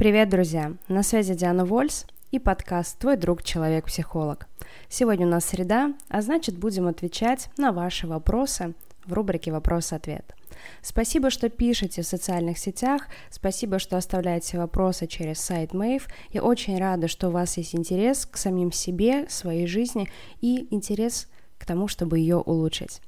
Привет, друзья! На связи Диана Вольс и подкаст «Твой друг человек-психолог». Сегодня у нас среда, а значит будем отвечать на ваши вопросы в рубрике «Вопрос-ответ». Спасибо, что пишете в социальных сетях, спасибо, что оставляете вопросы через сайт Мэйв. Я очень рада, что у вас есть интерес к самим себе, своей жизни и интерес к тому, чтобы ее улучшить.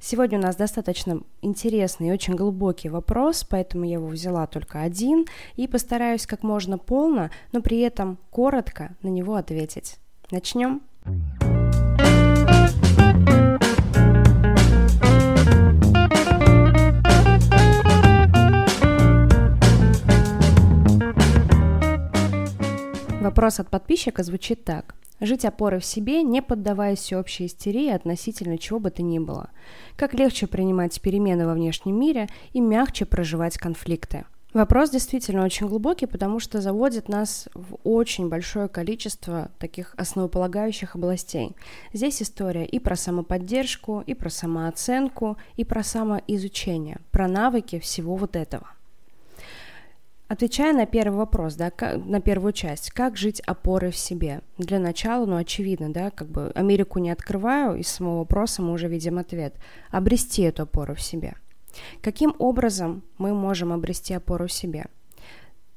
Сегодня у нас достаточно интересный и очень глубокий вопрос, поэтому я его взяла только один и постараюсь как можно полно, но при этом коротко на него ответить. Начнем. Вопрос от подписчика звучит так. Жить опорой в себе, не поддаваясь всеобщей истерии относительно чего бы то ни было. Как легче принимать перемены во внешнем мире и мягче проживать конфликты. Вопрос действительно очень глубокий, потому что заводит нас в очень большое количество таких основополагающих областей. Здесь история и про самоподдержку, и про самооценку, и про самоизучение, про навыки всего вот этого. Отвечая на первый вопрос, да, на первую часть, как жить опорой в себе? Для начала, ну, очевидно, да, как бы Америку не открываю, из самого вопроса мы уже видим ответ. Обрести эту опору в себе. Каким образом мы можем обрести опору в себе?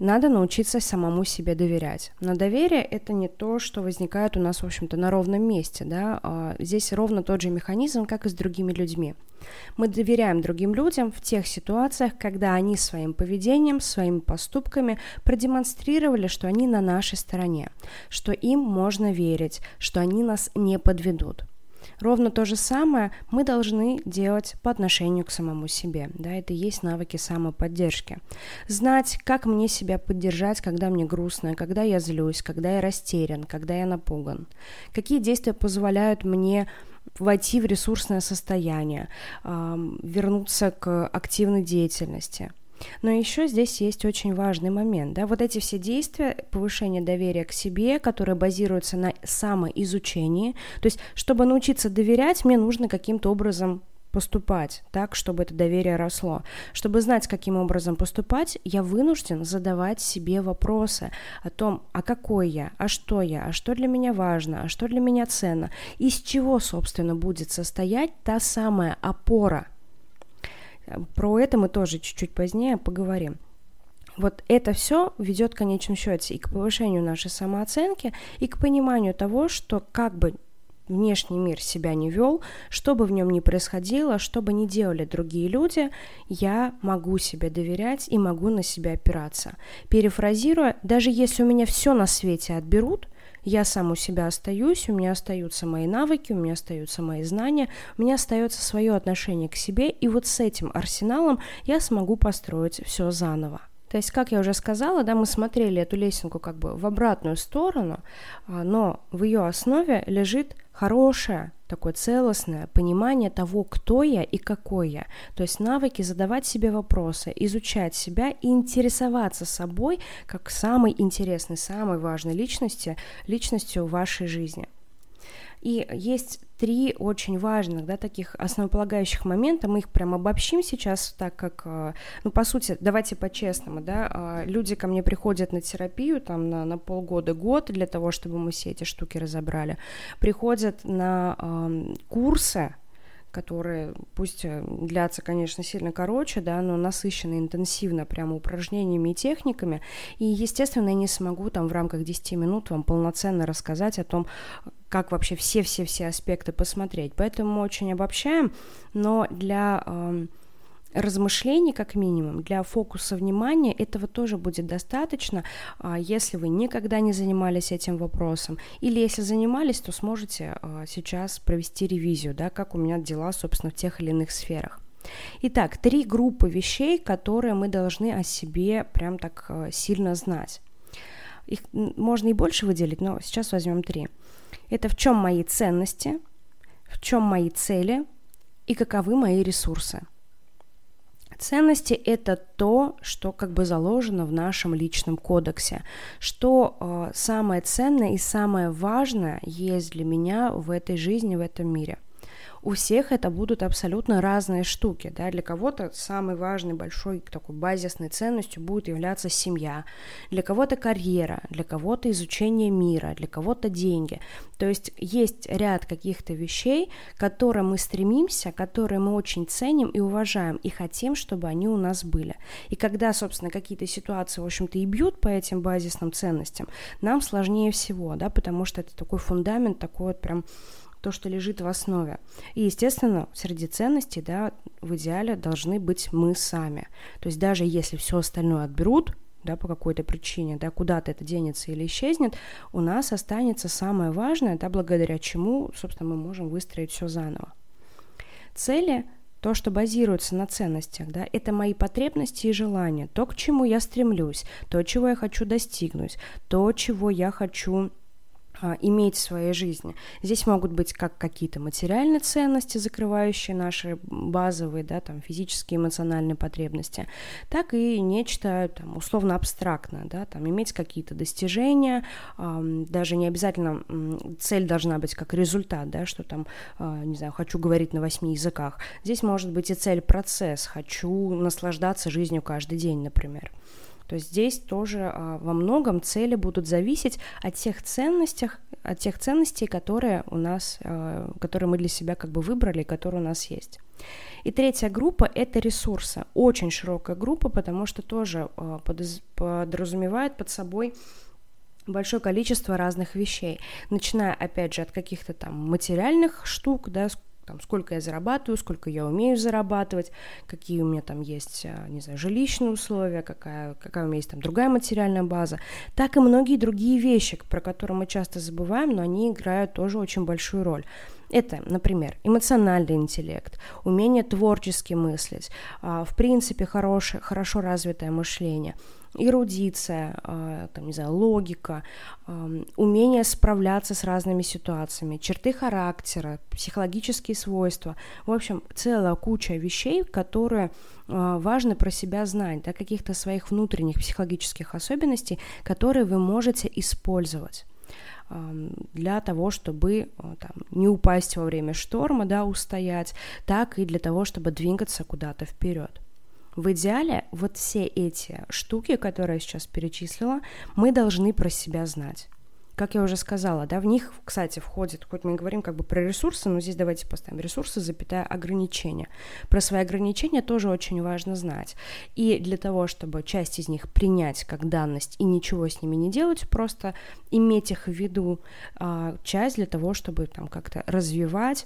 Надо научиться самому себе доверять. Но доверие – это не то, что возникает у нас, в общем-то, на ровном месте. Да? А здесь ровно тот же механизм, как и с другими людьми. Мы доверяем другим людям в тех ситуациях, когда они своим поведением, своими поступками продемонстрировали, что они на нашей стороне, что им можно верить, что они нас не подведут. Ровно то же самое мы должны делать по отношению к самому себе. Да, это и есть навыки самоподдержки. Знать, как мне себя поддержать, когда мне грустно, когда я злюсь, когда я растерян, когда я напуган. Какие действия позволяют мне войти в ресурсное состояние, вернуться к активной деятельности – но еще здесь есть очень важный момент. Да? Вот эти все действия, повышение доверия к себе, которые базируются на самоизучении, то есть, чтобы научиться доверять, мне нужно каким-то образом поступать так, чтобы это доверие росло. Чтобы знать, каким образом поступать, я вынужден задавать себе вопросы о том, а какой я, а что я, а что для меня важно, а что для меня ценно, из чего, собственно, будет состоять та самая опора, про это мы тоже чуть-чуть позднее поговорим. Вот это все ведет в конечном счете и к повышению нашей самооценки, и к пониманию того, что как бы внешний мир себя не вел, что бы в нем ни происходило, что бы ни делали другие люди, я могу себе доверять и могу на себя опираться. Перефразируя, даже если у меня все на свете отберут – я сам у себя остаюсь, у меня остаются мои навыки, у меня остаются мои знания, у меня остается свое отношение к себе, и вот с этим арсеналом я смогу построить все заново. То есть, как я уже сказала, да, мы смотрели эту лесенку как бы в обратную сторону, а, но в ее основе лежит хорошее, такое целостное понимание того, кто я и какой я. То есть навыки задавать себе вопросы, изучать себя и интересоваться собой как самой интересной, самой важной личности, личностью в вашей жизни. И есть три очень важных, да, таких основополагающих момента. Мы их прям обобщим сейчас, так как, э, ну, по сути, давайте по-честному, да, а, люди ко мне приходят на терапию там на, на полгода, год для того, чтобы мы все эти штуки разобрали. Приходят на э, курсы, которые пусть э, длятся, конечно, сильно короче, да, но насыщены интенсивно прямо упражнениями и техниками. И, естественно, я не смогу там в рамках 10 минут вам полноценно рассказать о том, как вообще все-все-все аспекты посмотреть. Поэтому мы очень обобщаем, но для э, размышлений, как минимум, для фокуса внимания этого тоже будет достаточно, а, если вы никогда не занимались этим вопросом, или если занимались, то сможете а, сейчас провести ревизию, да, как у меня дела, собственно, в тех или иных сферах. Итак, три группы вещей, которые мы должны о себе прям так а, сильно знать. Их можно и больше выделить, но сейчас возьмем три. Это в чем мои ценности, в чем мои цели и каковы мои ресурсы. Ценности – это то, что как бы заложено в нашем личном кодексе, что э, самое ценное и самое важное есть для меня в этой жизни, в этом мире. У всех это будут абсолютно разные штуки, да, для кого-то самой важной, большой, такой базисной ценностью будет являться семья, для кого-то карьера, для кого-то изучение мира, для кого-то деньги, то есть есть ряд каких-то вещей, к которым мы стремимся, которые мы очень ценим и уважаем, и хотим, чтобы они у нас были. И когда, собственно, какие-то ситуации, в общем-то, и бьют по этим базисным ценностям, нам сложнее всего, да, потому что это такой фундамент, такой вот прям то, что лежит в основе. И, естественно, среди ценностей, да, в идеале должны быть мы сами. То есть даже если все остальное отберут, да, по какой-то причине, да, куда-то это денется или исчезнет, у нас останется самое важное, да, благодаря чему, собственно, мы можем выстроить все заново. Цели то, что базируется на ценностях, да, это мои потребности и желания, то, к чему я стремлюсь, то, чего я хочу достигнуть, то, чего я хочу иметь в своей жизни. Здесь могут быть как какие-то материальные ценности, закрывающие наши базовые, да, там, физические, эмоциональные потребности, так и нечто там, условно абстрактное, да, там, иметь какие-то достижения, даже не обязательно цель должна быть как результат, да, что там, а, не знаю, хочу говорить на восьми языках. Здесь может быть и цель процесс, хочу наслаждаться жизнью каждый день, например то здесь тоже а, во многом цели будут зависеть от тех ценностей, от тех ценностей, которые у нас, а, которые мы для себя как бы выбрали, которые у нас есть. И третья группа – это ресурсы. Очень широкая группа, потому что тоже а, подразумевает под собой большое количество разных вещей, начиная, опять же, от каких-то там материальных штук, да, там, сколько я зарабатываю, сколько я умею зарабатывать, какие у меня там есть, а, не знаю, жилищные условия, какая, какая у меня есть там другая материальная база, так и многие другие вещи, про которые мы часто забываем, но они играют тоже очень большую роль. Это, например, эмоциональный интеллект, умение творчески мыслить, а, в принципе, хорошее, хорошо развитое мышление – эрудиция, а, там, не знаю, логика, умение справляться с разными ситуациями, черты характера, психологические свойства. В общем, целая куча вещей, которые а, важно про себя знать, да, каких-то своих внутренних психологических особенностей, которые вы можете использовать для того, чтобы а, там, не упасть во время шторма, да, устоять, так и для того, чтобы двигаться куда-то вперед. В идеале вот все эти штуки, которые я сейчас перечислила, мы должны про себя знать. Как я уже сказала, да, в них, кстати, входит, хоть мы и говорим как бы про ресурсы, но здесь давайте поставим ресурсы, запятая ограничения. Про свои ограничения тоже очень важно знать. И для того, чтобы часть из них принять как данность и ничего с ними не делать, просто иметь их в виду, а, часть для того, чтобы там как-то развивать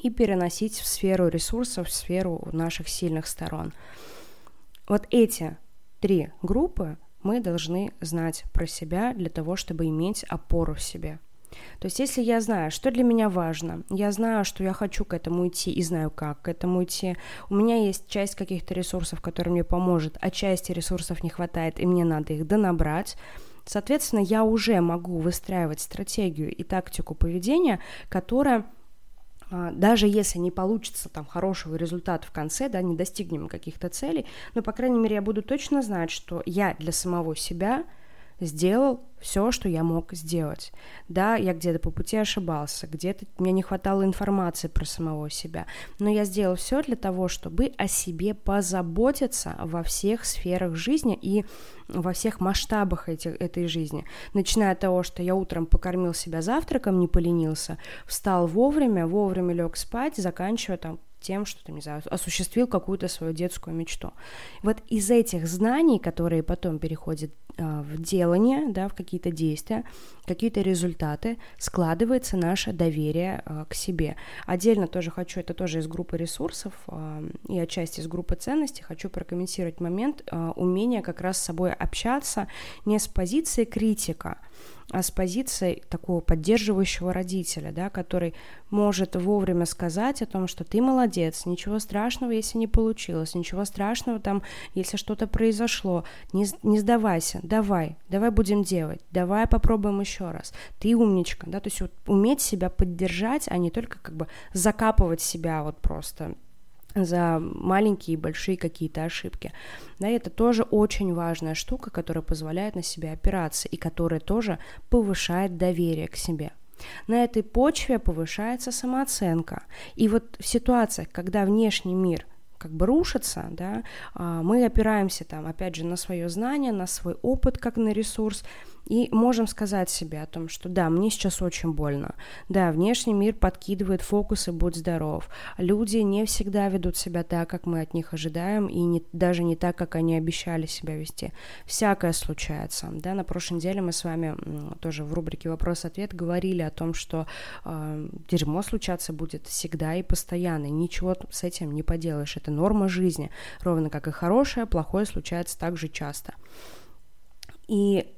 и переносить в сферу ресурсов, в сферу наших сильных сторон. Вот эти три группы мы должны знать про себя для того, чтобы иметь опору в себе. То есть если я знаю, что для меня важно, я знаю, что я хочу к этому идти и знаю, как к этому идти, у меня есть часть каких-то ресурсов, которые мне поможет, а части ресурсов не хватает, и мне надо их донабрать, соответственно, я уже могу выстраивать стратегию и тактику поведения, которая даже если не получится там хорошего результата в конце, да, не достигнем каких-то целей, но, по крайней мере, я буду точно знать, что я для самого себя сделал все, что я мог сделать. Да, я где-то по пути ошибался, где-то мне не хватало информации про самого себя, но я сделал все для того, чтобы о себе позаботиться во всех сферах жизни и во всех масштабах эти, этой жизни. Начиная от того, что я утром покормил себя завтраком, не поленился, встал вовремя, вовремя лег спать, заканчивая там тем, что ты, не знаю, осуществил какую-то свою детскую мечту. Вот из этих знаний, которые потом переходят э, в делание, да, в какие-то действия, какие-то результаты, складывается наше доверие э, к себе. Отдельно тоже хочу, это тоже из группы ресурсов э, и отчасти из группы ценностей, хочу прокомментировать момент умения как раз с собой общаться не с позиции критика, а с позиции такого поддерживающего родителя, да, который может вовремя сказать о том, что ты молодец, ничего страшного, если не получилось, ничего страшного там, если что-то произошло, не, не сдавайся, давай, давай будем делать, давай попробуем еще раз, ты умничка, да, то есть вот уметь себя поддержать, а не только как бы закапывать себя вот просто за маленькие и большие какие-то ошибки. Да, это тоже очень важная штука, которая позволяет на себя опираться и которая тоже повышает доверие к себе. На этой почве повышается самооценка. И вот в ситуациях, когда внешний мир как бы рушится, да, а, мы опираемся там, опять же, на свое знание, на свой опыт, как на ресурс, и можем сказать себе о том, что да, мне сейчас очень больно, да, внешний мир подкидывает фокусы, будь здоров, люди не всегда ведут себя так, как мы от них ожидаем, и не, даже не так, как они обещали себя вести. Всякое случается, да, на прошлой неделе мы с вами тоже в рубрике «Вопрос-ответ» говорили о том, что э, дерьмо случаться будет всегда и постоянно, и ничего с этим не поделаешь, это норма жизни, ровно как и хорошее, плохое случается так же часто. И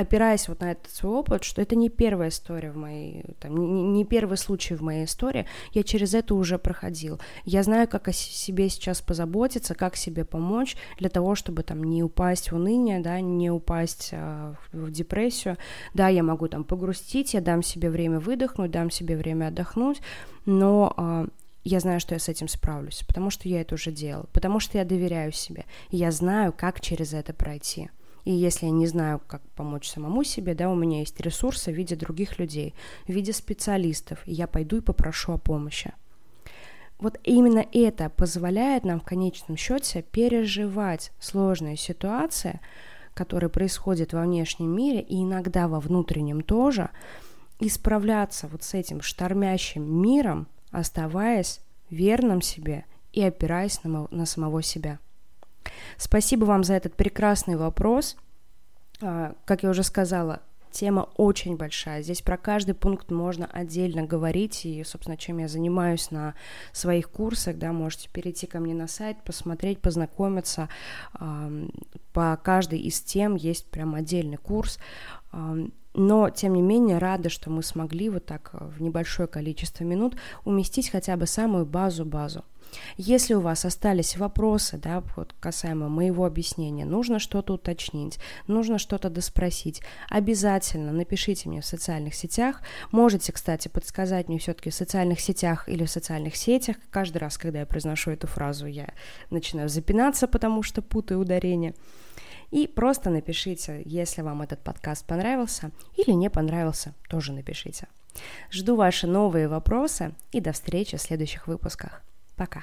опираясь вот на этот свой опыт, что это не первая история в моей, там, не, не первый случай в моей истории, я через это уже проходил. Я знаю, как о себе сейчас позаботиться, как себе помочь для того, чтобы там не упасть в уныние, да, не упасть э, в депрессию. Да, я могу там погрустить, я дам себе время выдохнуть, дам себе время отдохнуть, но э, я знаю, что я с этим справлюсь, потому что я это уже делал, потому что я доверяю себе, я знаю, как через это пройти. И если я не знаю, как помочь самому себе, да, у меня есть ресурсы в виде других людей, в виде специалистов, и я пойду и попрошу о помощи. Вот именно это позволяет нам в конечном счете переживать сложные ситуации, которые происходят во внешнем мире и иногда во внутреннем тоже, и справляться вот с этим штормящим миром, оставаясь верным себе и опираясь на, на самого себя. Спасибо вам за этот прекрасный вопрос. А, как я уже сказала, тема очень большая. Здесь про каждый пункт можно отдельно говорить, и, собственно, чем я занимаюсь на своих курсах, да, можете перейти ко мне на сайт, посмотреть, познакомиться. По каждой из тем есть прям отдельный курс. Но, тем не менее, рада, что мы смогли вот так в небольшое количество минут уместить хотя бы самую базу-базу. Если у вас остались вопросы, да, вот касаемо моего объяснения, нужно что-то уточнить, нужно что-то доспросить, обязательно напишите мне в социальных сетях. Можете, кстати, подсказать мне все-таки в социальных сетях или в социальных сетях. Каждый раз, когда я произношу эту фразу, я начинаю запинаться, потому что путаю ударение. И просто напишите, если вам этот подкаст понравился или не понравился, тоже напишите. Жду ваши новые вопросы и до встречи в следующих выпусках. Пока.